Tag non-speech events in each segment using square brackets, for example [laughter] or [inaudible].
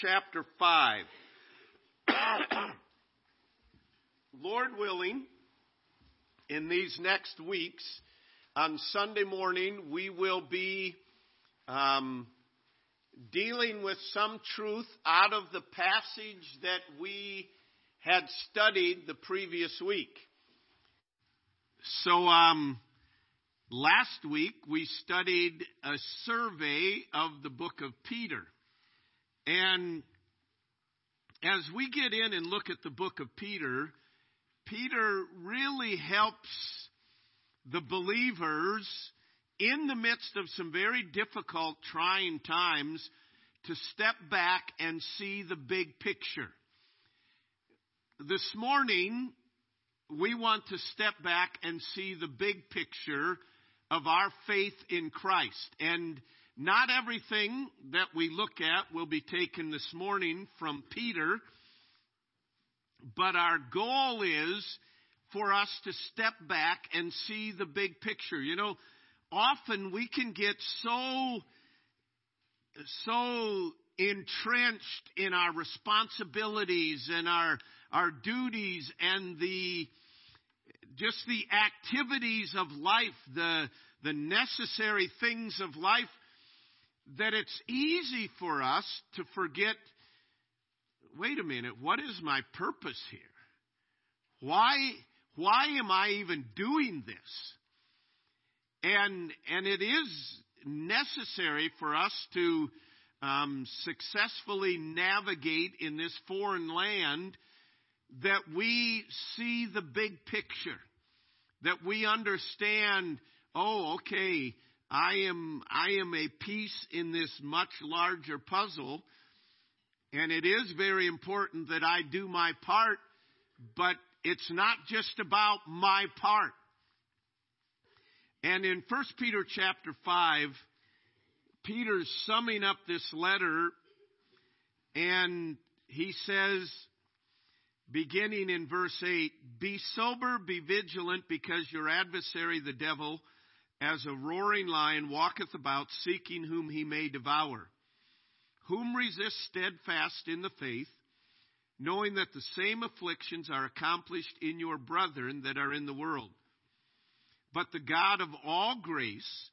chapter 5. [coughs] Lord willing, in these next weeks, on Sunday morning, we will be um, dealing with some truth out of the passage that we had studied the previous week. So, um, last week we studied a survey of the book of Peter. And as we get in and look at the book of Peter, Peter really helps the believers in the midst of some very difficult, trying times to step back and see the big picture. This morning, we want to step back and see the big picture of our faith in Christ. And not everything that we look at will be taken this morning from Peter, but our goal is for us to step back and see the big picture. You know, often we can get so, so entrenched in our responsibilities and our, our duties and the, just the activities of life, the, the necessary things of life, that it's easy for us to forget wait a minute, what is my purpose here? Why, why am I even doing this? And, and it is necessary for us to um, successfully navigate in this foreign land that we see the big picture, that we understand, oh, okay, I am, I am a piece in this much larger puzzle, and it is very important that I do my part, but it's not just about my part. And in 1 Peter chapter 5, Peter's summing up this letter, and he says, beginning in verse 8, Be sober, be vigilant, because your adversary, the devil, as a roaring lion, walketh about, seeking whom he may devour. Whom resist steadfast in the faith, knowing that the same afflictions are accomplished in your brethren that are in the world. But the God of all grace,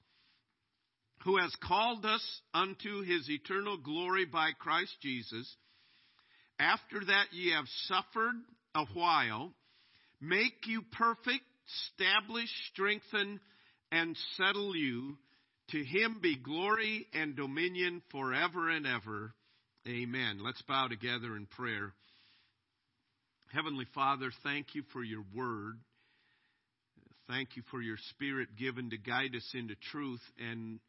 who has called us unto his eternal glory by Christ Jesus, after that ye have suffered a while, make you perfect, establish, strengthen, and settle you. To him be glory and dominion forever and ever. Amen. Let's bow together in prayer. Heavenly Father, thank you for your word. Thank you for your spirit given to guide us into truth. And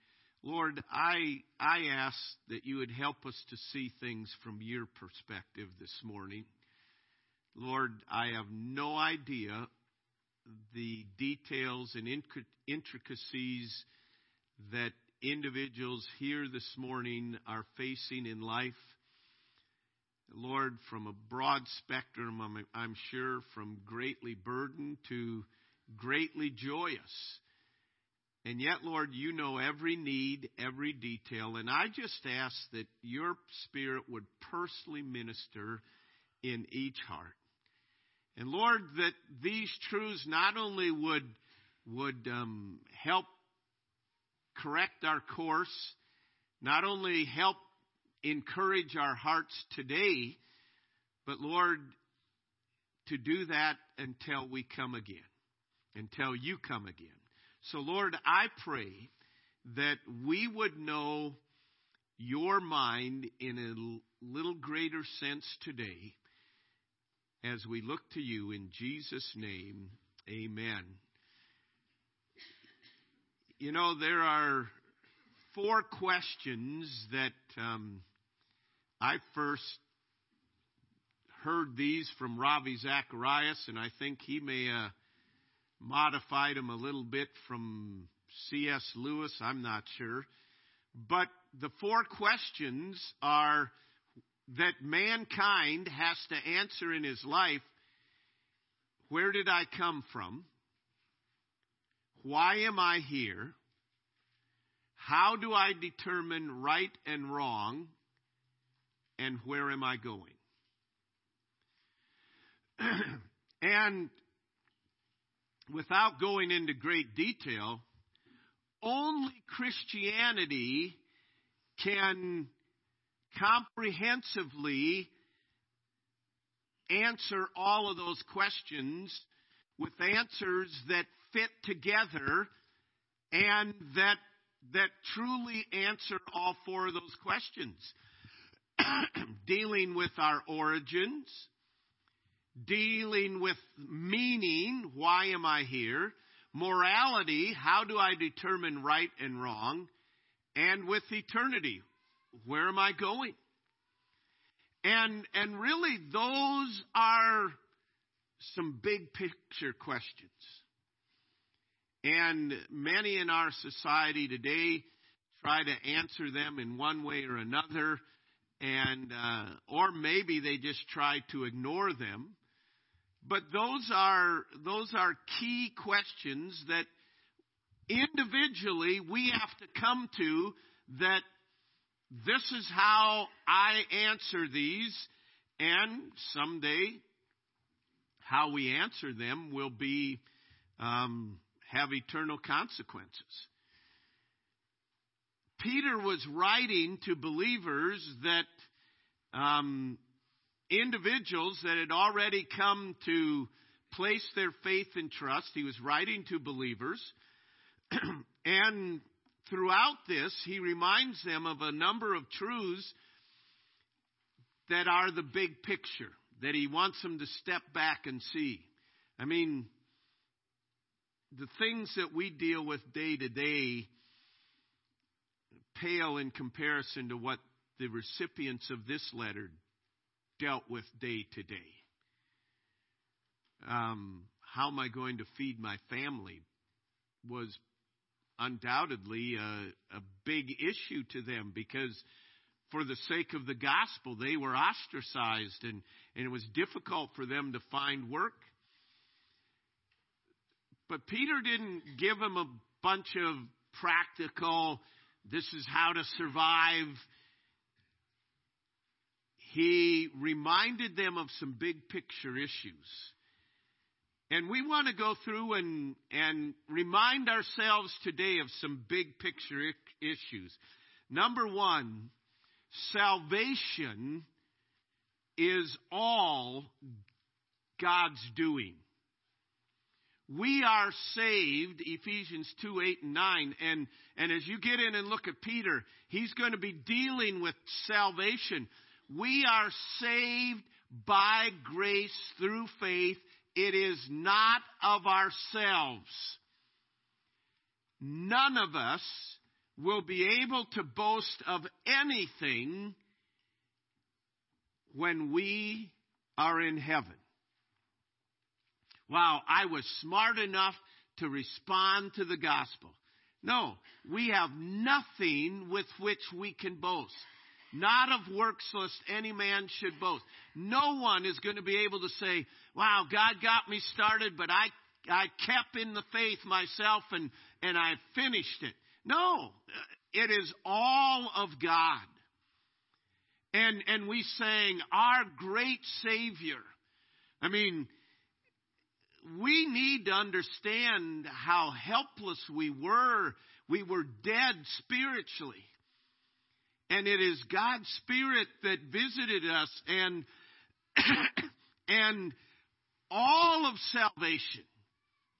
Lord, I, I ask that you would help us to see things from your perspective this morning. Lord, I have no idea the details and intricacies that individuals here this morning are facing in life. Lord, from a broad spectrum, I'm, I'm sure from greatly burdened to greatly joyous. And yet, Lord, you know every need, every detail. And I just ask that your Spirit would personally minister in each heart. And Lord, that these truths not only would, would um, help correct our course, not only help encourage our hearts today, but Lord, to do that until we come again, until you come again. So, Lord, I pray that we would know your mind in a little greater sense today as we look to you in Jesus' name. Amen. You know, there are four questions that um, I first heard these from Ravi Zacharias, and I think he may have modified them a little bit from C.S. Lewis. I'm not sure. But the four questions are that mankind has to answer in his life where did I come from? Why am I here? How do I determine right and wrong? and where am I going? [clears throat] and without going into great detail, only Christianity can comprehensively answer all of those questions with answers that fit together and that that truly answer all four of those questions. [clears throat] dealing with our origins, dealing with meaning, why am I here? Morality, how do I determine right and wrong? And with eternity, where am I going? And and really those are some big picture questions. And many in our society today try to answer them in one way or another, and uh, or maybe they just try to ignore them. But those are those are key questions that individually we have to come to that this is how I answer these, and someday how we answer them will be um, have eternal consequences. Peter was writing to believers that um, individuals that had already come to place their faith and trust. He was writing to believers. [clears throat] and throughout this, he reminds them of a number of truths that are the big picture, that he wants them to step back and see. I mean, the things that we deal with day to day pale in comparison to what the recipients of this letter dealt with day to day. Um, how am I going to feed my family was undoubtedly a, a big issue to them because for the sake of the gospel they were ostracized and, and it was difficult for them to find work but Peter didn't give them a bunch of practical, this is how to survive. He reminded them of some big picture issues. And we want to go through and, and remind ourselves today of some big picture issues. Number one, salvation is all God's doing. We are saved, Ephesians 2, 8, and 9. And, and as you get in and look at Peter, he's going to be dealing with salvation. We are saved by grace through faith. It is not of ourselves. None of us will be able to boast of anything when we are in heaven wow, I was smart enough to respond to the gospel. No, we have nothing with which we can boast. Not of works lest any man should boast. No one is going to be able to say, wow, God got me started, but I, I kept in the faith myself and, and I finished it. No, it is all of God. And, and we sang, our great Savior. I mean, we need to understand how helpless we were. We were dead spiritually. And it is God's Spirit that visited us and, [coughs] and all of salvation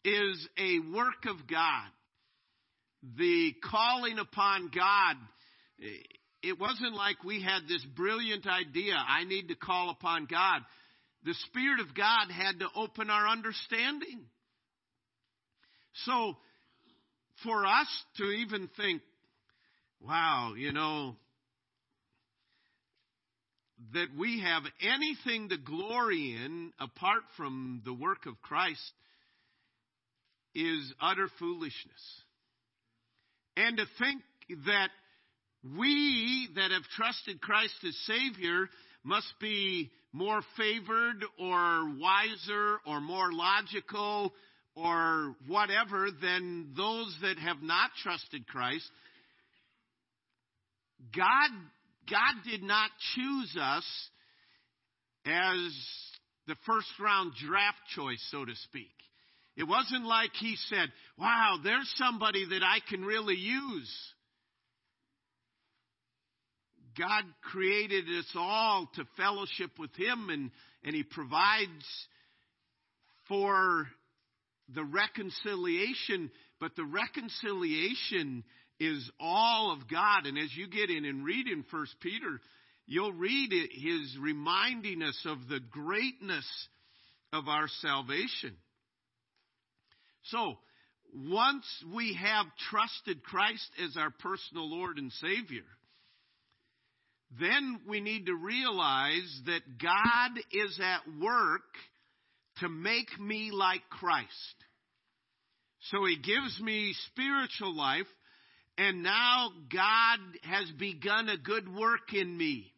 is a work of God. The calling upon God, it wasn't like we had this brilliant idea, I need to call upon God the Spirit of God had to open our understanding. So, for us to even think, wow, you know, that we have anything to glory in apart from the work of Christ is utter foolishness. And to think that we that have trusted Christ as Savior must be more favored or wiser or more logical or whatever than those that have not trusted Christ. God, God did not choose us as the first round draft choice, so to speak. It wasn't like he said, wow, there's somebody that I can really use. God created us all to fellowship with Him, and, and He provides for the reconciliation, but the reconciliation is all of God. And as you get in and read in First Peter, you'll read it, his reminding us of the greatness of our salvation. So, once we have trusted Christ as our personal Lord and Savior, then we need to realize that God is at work to make me like Christ. So He gives me spiritual life, and now God has begun a good work in me.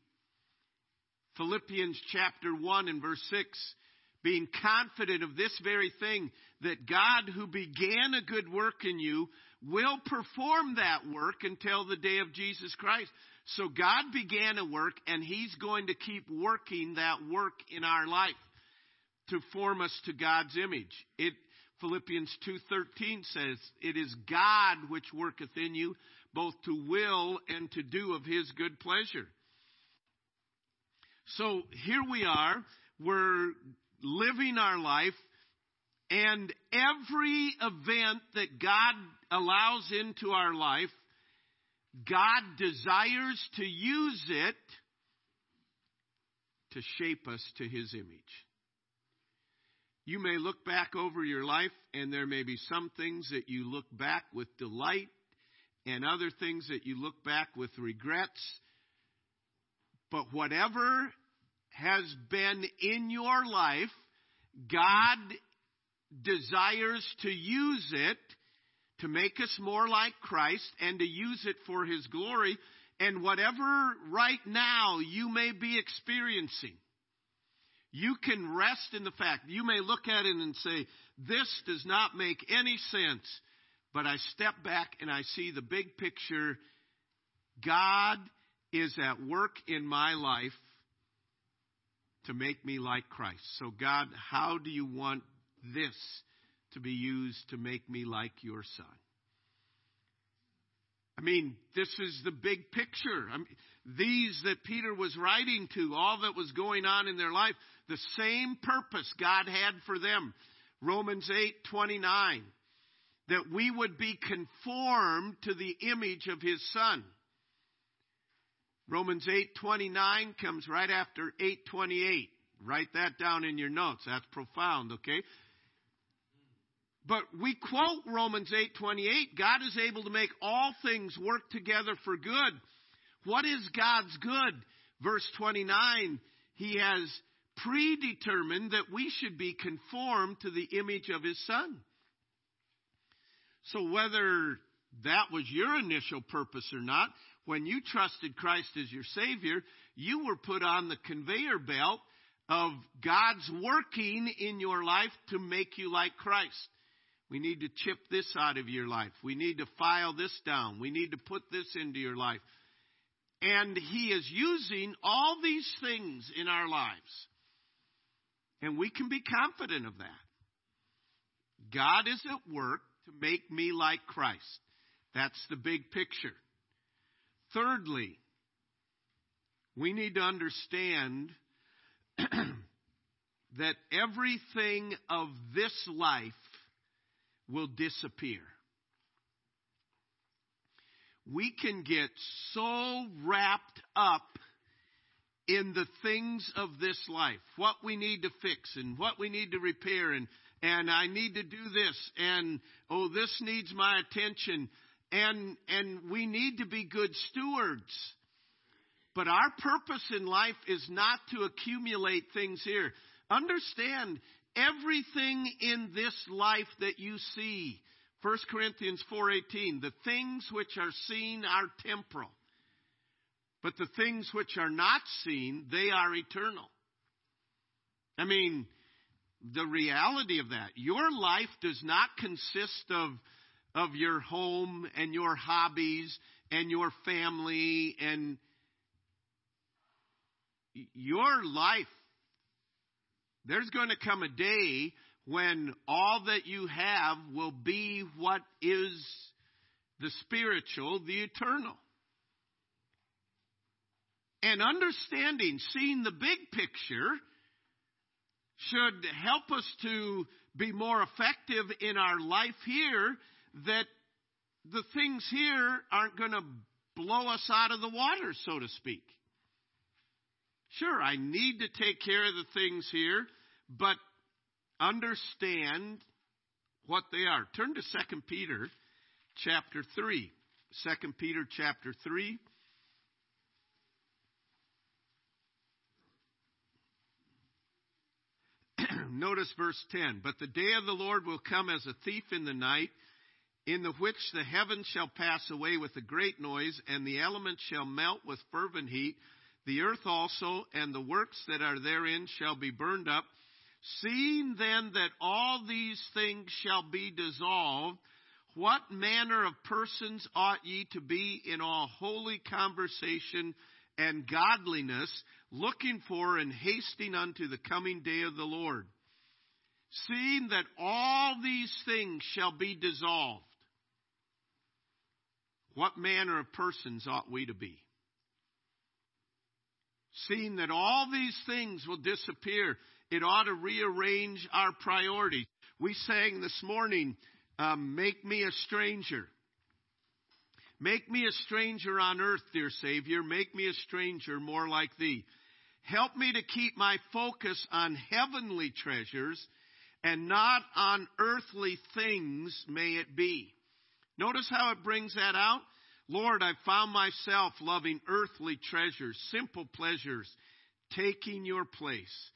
Philippians chapter 1 and verse 6 being confident of this very thing, that God who began a good work in you will perform that work until the day of Jesus Christ. So God began a work and He's going to keep working that work in our life to form us to God's image. It, Philippians 2.13 says, It is God which worketh in you both to will and to do of His good pleasure. So here we are. We're living our life, and every event that God allows into our life, God desires to use it to shape us to His image. You may look back over your life, and there may be some things that you look back with delight, and other things that you look back with regrets. But whatever has been in your life, God desires to use it to make us more like Christ and to use it for His glory. And whatever right now you may be experiencing, you can rest in the fact. You may look at it and say, This does not make any sense. But I step back and I see the big picture. God is at work in my life to make me like Christ. So, God, how do you want this to be used to make me like your Son? I mean, this is the big picture. I mean, these that Peter was writing to, all that was going on in their life, the same purpose God had for them. Romans 8 29. That we would be conformed to the image of his Son. Romans 8:29 comes right after 8:28. Write that down in your notes. That's profound, okay? But we quote Romans 8:28, God is able to make all things work together for good. What is God's good? Verse 29, he has predetermined that we should be conformed to the image of his son. So whether that was your initial purpose or not, when you trusted Christ as your Savior, you were put on the conveyor belt of God's working in your life to make you like Christ. We need to chip this out of your life. We need to file this down. We need to put this into your life. And He is using all these things in our lives. And we can be confident of that. God is at work to make me like Christ. That's the big picture. Thirdly, we need to understand [clears throat] that everything of this life will disappear. We can get so wrapped up in the things of this life, what we need to fix and what we need to repair and and I need to do this and oh this needs my attention and, and we need to be good stewards. But our purpose in life is not to accumulate things here. Understand everything in this life that you see. 1 Corinthians 4:18 The things which are seen are temporal. But the things which are not seen, they are eternal. I mean, the reality of that. Your life does not consist of of your home and your hobbies and your family and your life, there's going to come a day when all that you have will be what is the spiritual, the eternal. And understanding, seeing the big picture, should help us to be more effective in our life here, that the things here aren't going to blow us out of the water, so to speak. Sure, I need to take care of the things here, but understand what they are. Turn to 2 Peter chapter 3. 2 Peter chapter 3. [clears throat] Notice verse 10. But the day of the Lord will come as a thief in the night, in the which the heavens shall pass away with a great noise, and the elements shall melt with fervent heat. The earth also and the works that are therein shall be burned up. Seeing then that all these things shall be dissolved, what manner of persons ought ye to be in all holy conversation and godliness, looking for and hasting unto the coming day of the Lord? Seeing that all these things shall be dissolved, what manner of persons ought we to be? Seeing that all these things will disappear, it ought to rearrange our priorities. We sang this morning, um, Make me a stranger. Make me a stranger on earth, dear Savior. Make me a stranger more like thee. Help me to keep my focus on heavenly treasures and not on earthly things, may it be. Notice how it brings that out. Lord, I found myself loving earthly treasures, simple pleasures, taking your place.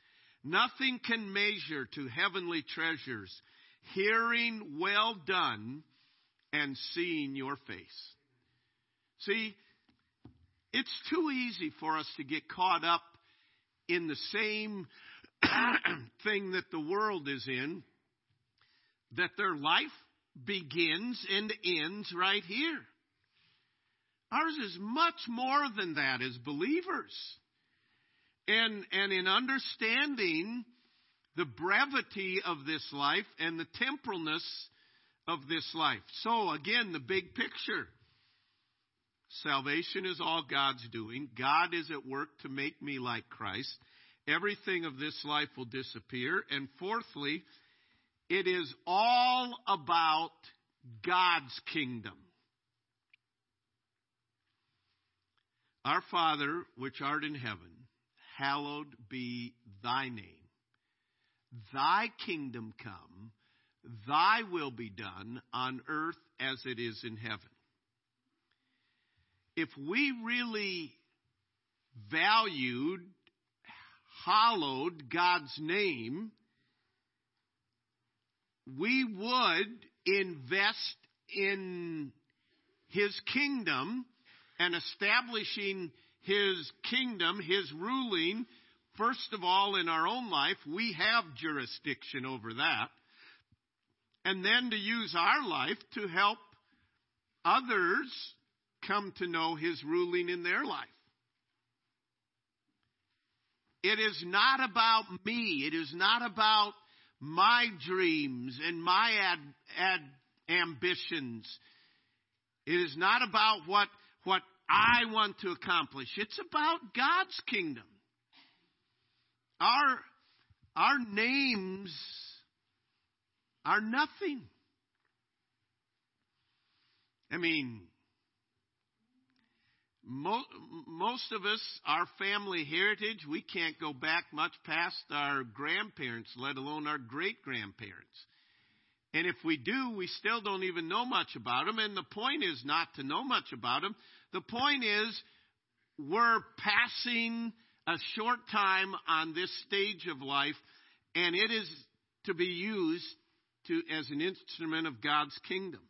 Nothing can measure to heavenly treasures, hearing well done and seeing your face. See, it's too easy for us to get caught up in the same [clears throat] thing that the world is in, that their life begins and ends right here. Ours is much more than that as believers. And, and in understanding the brevity of this life and the temporalness of this life. So, again, the big picture. Salvation is all God's doing. God is at work to make me like Christ. Everything of this life will disappear. And fourthly, it is all about God's kingdom. Our Father, which art in heaven, hallowed be thy name. Thy kingdom come, thy will be done on earth as it is in heaven. If we really valued, hallowed God's name, we would invest in his kingdom and establishing his kingdom, his ruling, first of all in our own life, we have jurisdiction over that. And then to use our life to help others come to know his ruling in their life. It is not about me. It is not about my dreams and my ad, ad, ambitions. It is not about what what I want to accomplish. It's about God's kingdom. Our, our names are nothing. I mean, most, most of us, our family heritage, we can't go back much past our grandparents, let alone our great grandparents. And if we do, we still don't even know much about them. And the point is not to know much about them. The point is we're passing a short time on this stage of life, and it is to be used to, as an instrument of God's kingdom.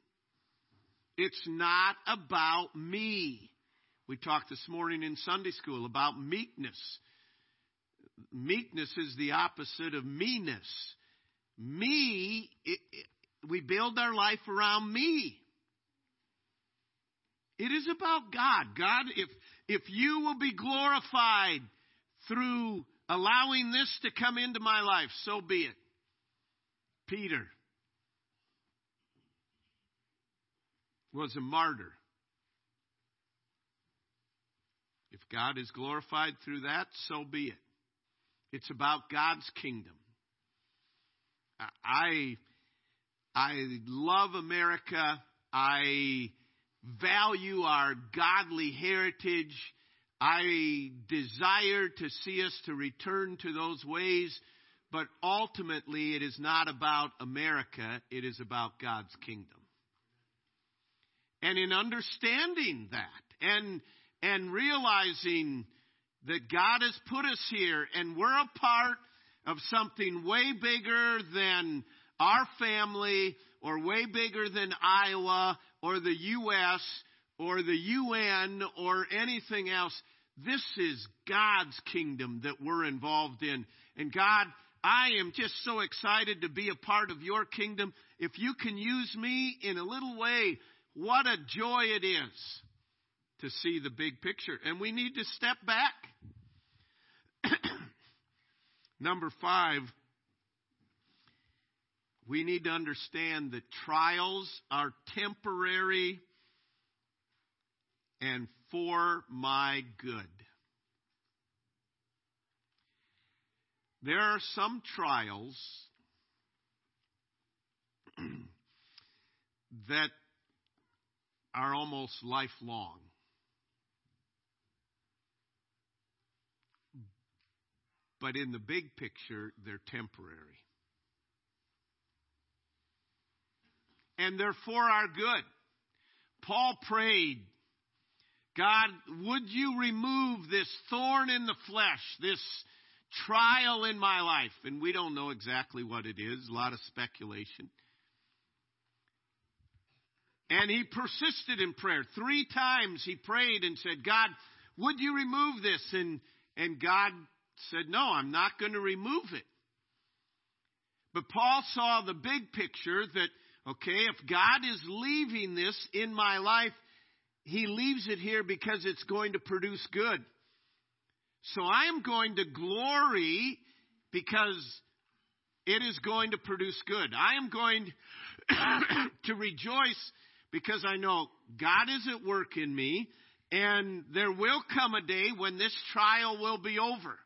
It's not about me. We talked this morning in Sunday school about meekness. Meekness is the opposite of meanness. Me, it, it, we build our life around me. It is about God. God, if, if you will be glorified through allowing this to come into my life, so be it. Peter was a martyr. If God is glorified through that, so be it. It's about God's kingdom. I I love America. I value our godly heritage. I desire to see us to return to those ways, but ultimately it is not about America, it is about God's kingdom. And in understanding that and and realizing that God has put us here and we're a part of something way bigger than our family or way bigger than Iowa or the U.S. or the UN or anything else. This is God's kingdom that we're involved in. And God, I am just so excited to be a part of your kingdom. If you can use me in a little way, what a joy it is to see the big picture. And we need to step back. [coughs] Number five, we need to understand that trials are temporary and for my good. There are some trials [clears throat] that are almost lifelong. But in the big picture, they're temporary. And they're for our good. Paul prayed, God, would you remove this thorn in the flesh, this trial in my life? And we don't know exactly what it is, a lot of speculation. And he persisted in prayer. Three times he prayed and said, God, would you remove this? And, and God said, No, I'm not going to remove it. But Paul saw the big picture that, okay, if God is leaving this in my life, he leaves it here because it's going to produce good. So I am going to glory because it is going to produce good. I am going [coughs] to rejoice because I know God is at work in me and there will come a day when this trial will be over.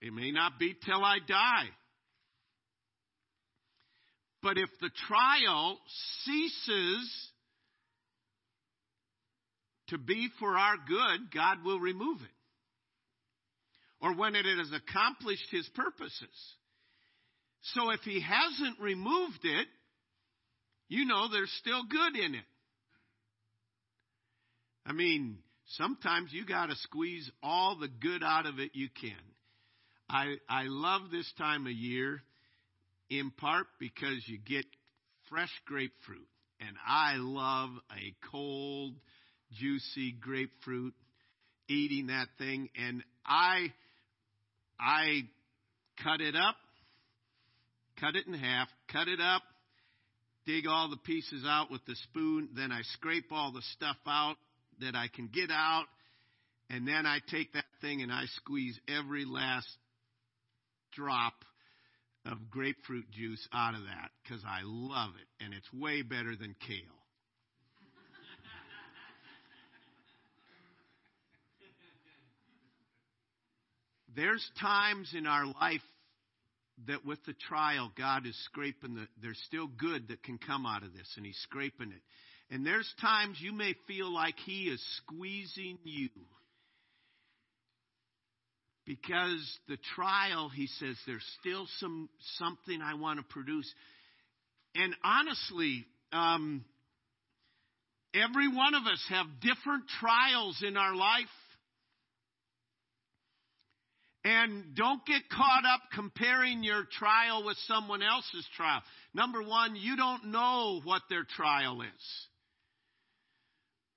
It may not be till I die. But if the trial ceases to be for our good, God will remove it. Or when it has accomplished his purposes. So if he hasn't removed it, you know there's still good in it. I mean, sometimes you got to squeeze all the good out of it you can. I, I love this time of year in part because you get fresh grapefruit. And I love a cold, juicy grapefruit, eating that thing. And I, I cut it up, cut it in half, cut it up, dig all the pieces out with the spoon. Then I scrape all the stuff out that I can get out. And then I take that thing and I squeeze every last drop of grapefruit juice out of that because I love it and it's way better than kale. There's times in our life that with the trial, God is scraping the, there's still good that can come out of this, and He's scraping it. And there's times you may feel like He is squeezing you because the trial, he says, there's still some something I want to produce. And honestly, um, every one of us have different trials in our life. And don't get caught up comparing your trial with someone else's trial. Number one, you don't know what their trial is.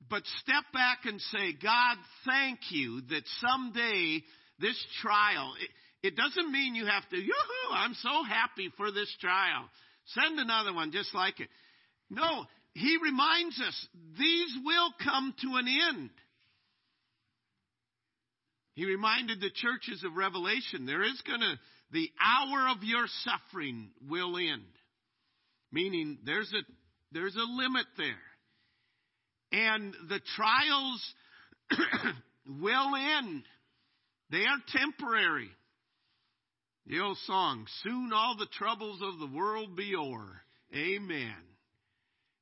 But step back and say, God, thank you that someday this trial, it, it doesn't mean you have to, yoo-hoo, I'm so happy for this trial. Send another one just like it. No, he reminds us these will come to an end. He reminded the churches of Revelation, there is going to, the hour of your suffering will end. Meaning there's a, there's a limit there. And the trials [coughs] will end. They are temporary. The old song, soon all the troubles of the world be o'er. Amen.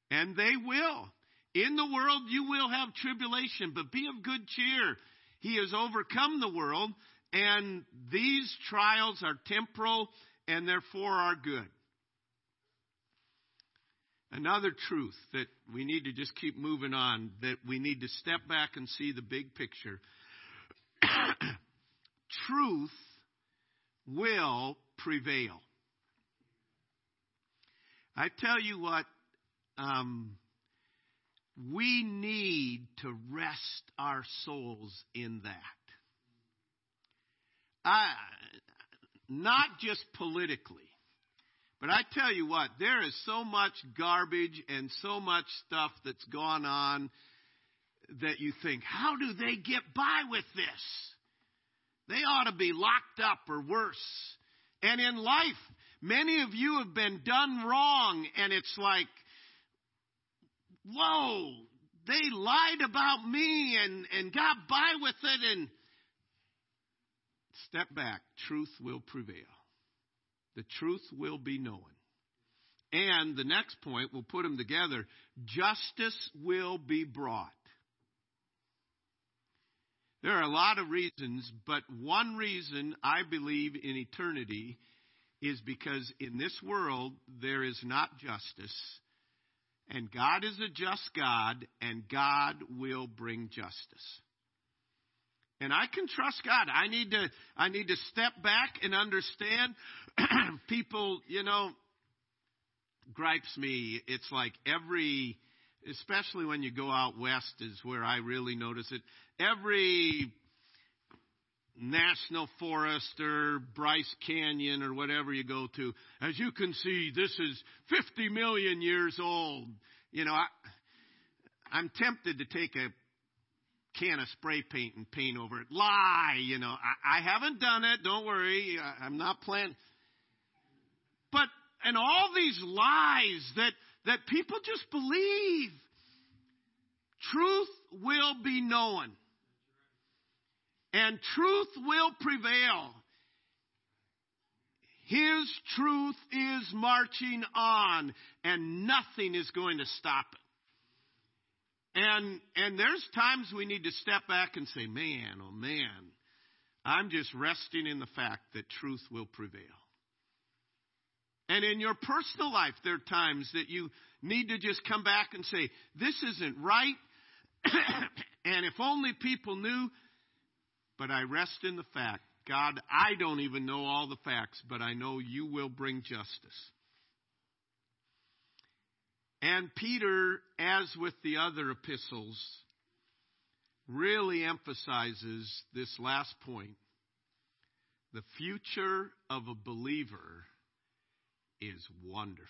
And they will. In the world you will have tribulation, but be of good cheer. He has overcome the world, and these trials are temporal and therefore are good. Another truth that we need to just keep moving on, that we need to step back and see the big picture. [coughs] truth will prevail. I tell you what, um, we need to rest our souls in that. I, not just politically, but I tell you what, there is so much garbage and so much stuff that's gone on that you think, how do they get by with this? They ought to be locked up or worse. And in life, many of you have been done wrong, and it's like, whoa, they lied about me and, and got by with it and step back. Truth will prevail. The truth will be known. And the next point, we'll put them together. Justice will be brought. There are a lot of reasons, but one reason I believe in eternity is because in this world there is not justice and God is a just God, and God will bring justice. And I can trust God. I need to I need to step back and understand [clears throat] people, you know, gripes me. It's like every especially when you go out west is where I really notice it. Every national forest or Bryce Canyon or whatever you go to. As you can see, this is 50 million years old. You know, I, I'm tempted to take a can of spray paint and paint over it. Lie, you know. I, I haven't done it. Don't worry. I, I'm not planning. But, and all these lies that, that people just believe. Truth will be known and truth will prevail. His truth is marching on, and nothing is going to stop it. And, and there's times we need to step back and say, man, oh man, I'm just resting in the fact that truth will prevail. And in your personal life, there are times that you need to just come back and say, this isn't right. [coughs] and if only people knew, but I rest in the fact, God, I don't even know all the facts, but I know you will bring justice. And Peter, as with the other epistles, really emphasizes this last point. The future of a believer is wonderful.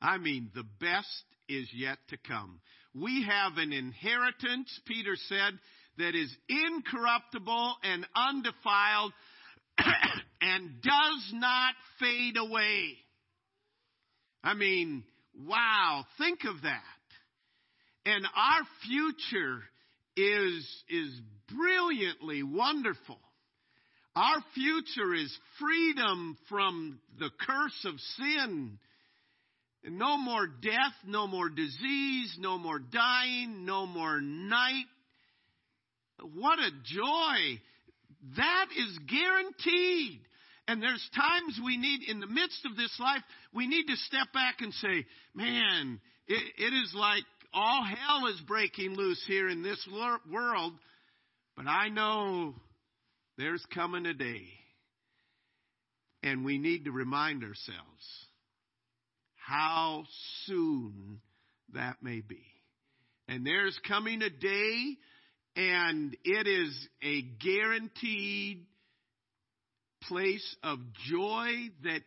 I mean, the best is yet to come. We have an inheritance, Peter said, that is incorruptible and undefiled [coughs] and does not fade away. I mean, wow, think of that. And our future is, is brilliantly wonderful. Our future is freedom from the curse of sin. No more death, no more disease, no more dying, no more night, what a joy. That is guaranteed. And there's times we need, in the midst of this life, we need to step back and say, man, it, it is like all hell is breaking loose here in this world, but I know there's coming a day. And we need to remind ourselves how soon that may be. And there's coming a day and it is a guaranteed place of joy that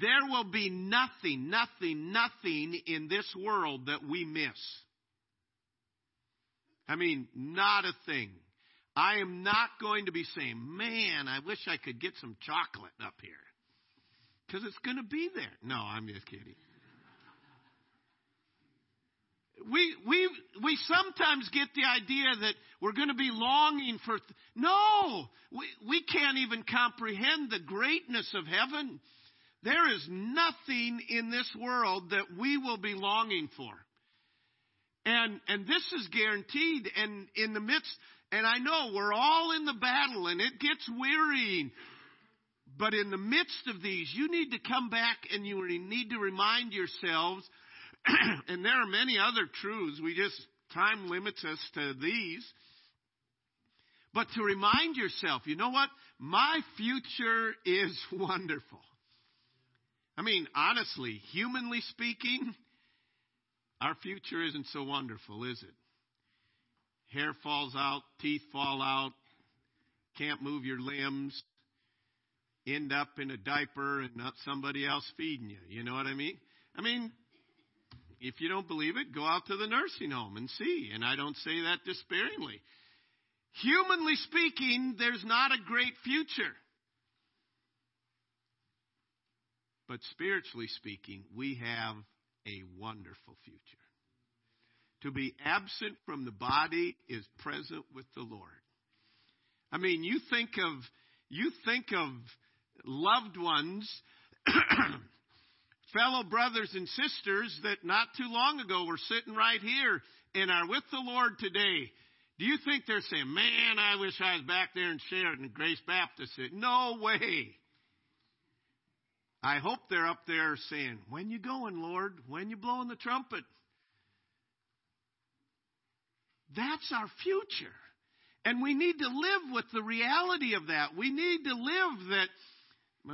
there will be nothing, nothing, nothing in this world that we miss. I mean, not a thing. I am not going to be saying, man, I wish I could get some chocolate up here. Because it's going to be there. No, I'm just kidding. We, we, we sometimes get the idea that we're going to be longing for. Th- no! We, we can't even comprehend the greatness of heaven. There is nothing in this world that we will be longing for. And, and this is guaranteed. And in the midst, and I know we're all in the battle and it gets wearying. But in the midst of these, you need to come back and you need to remind yourselves, [clears throat] and there are many other truths. We just, time limits us to these. But to remind yourself, you know what? My future is [laughs] wonderful. I mean, honestly, humanly speaking, our future isn't so wonderful, is it? Hair falls out, teeth fall out, can't move your limbs, end up in a diaper and not somebody else feeding you. You know what I mean? I mean, if you don't believe it, go out to the nursing home and see. And I don't say that despairingly. Humanly speaking, there's not a great future. But spiritually speaking, we have a wonderful future. To be absent from the body is present with the Lord. I mean, you think of you think of loved ones, [clears throat] fellow brothers and sisters that not too long ago were sitting right here and are with the Lord today. Do you think they're saying, "Man, I wish I was back there in Chariton Grace Baptist"? No way. I hope they're up there saying, When you going, Lord? When you blowing the trumpet? That's our future. And we need to live with the reality of that. We need to live that.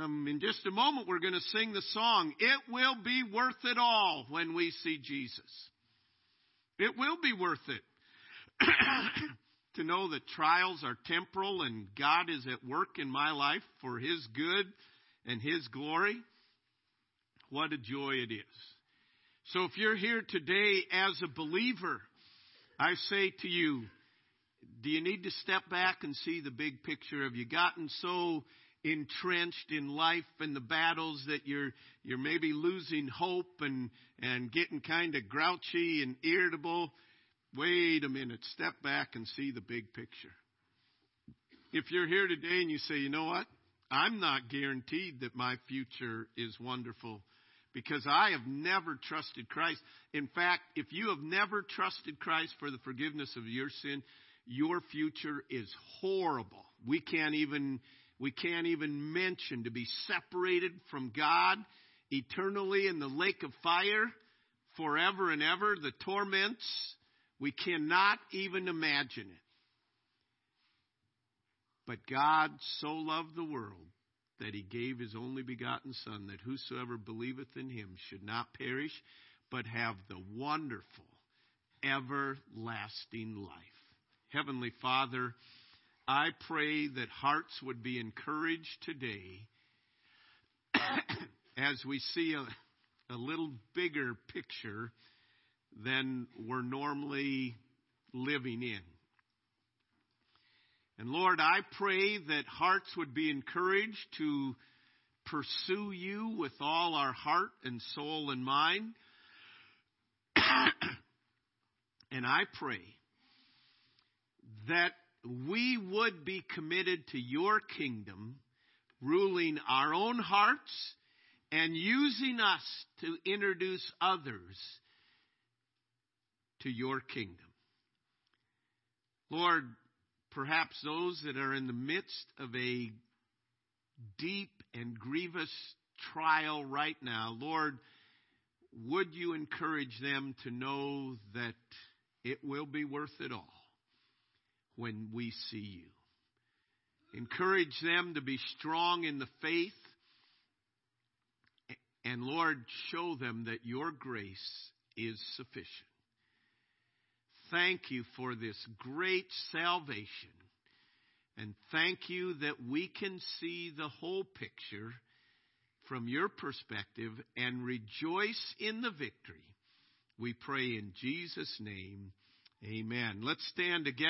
Um, in just a moment, we're going to sing the song, It Will Be Worth It All when we see Jesus. It will be worth it. [coughs] to know that trials are temporal and God is at work in my life for His good and His glory. What a joy it is. So if you're here today as a believer, I say to you, do you need to step back and see the big picture? Have you gotten so entrenched in life and the battles that you're you're maybe losing hope and and getting kind of grouchy and irritable? Wait a minute, step back and see the big picture. If you're here today and you say, you know what? I'm not guaranteed that my future is wonderful because I have never trusted Christ. In fact, if you have never trusted Christ for the forgiveness of your sin, your future is horrible. We can't even we can't even mention to be separated from God eternally in the lake of fire forever and ever, the torments. We cannot even imagine it. But God so loved the world that he gave his only begotten Son, that whosoever believeth in him should not perish, but have the wonderful, everlasting life. Heavenly Father, I pray that hearts would be encouraged today [coughs] as we see a, a little bigger picture than we're normally living in. And Lord, I pray that hearts would be encouraged to pursue you with all our heart and soul and mind. [coughs] and I pray that we would be committed to your kingdom, ruling our own hearts and using us to introduce others to your kingdom. Lord, perhaps those that are in the midst of a deep and grievous trial right now, Lord, would you encourage them to know that it will be worth it all when we see you? Encourage them to be strong in the faith. And Lord, show them that your grace is sufficient thank you for this great salvation. And thank you that we can see the whole picture from your perspective and rejoice in the victory. We pray in Jesus' name. Amen. Let's stand together.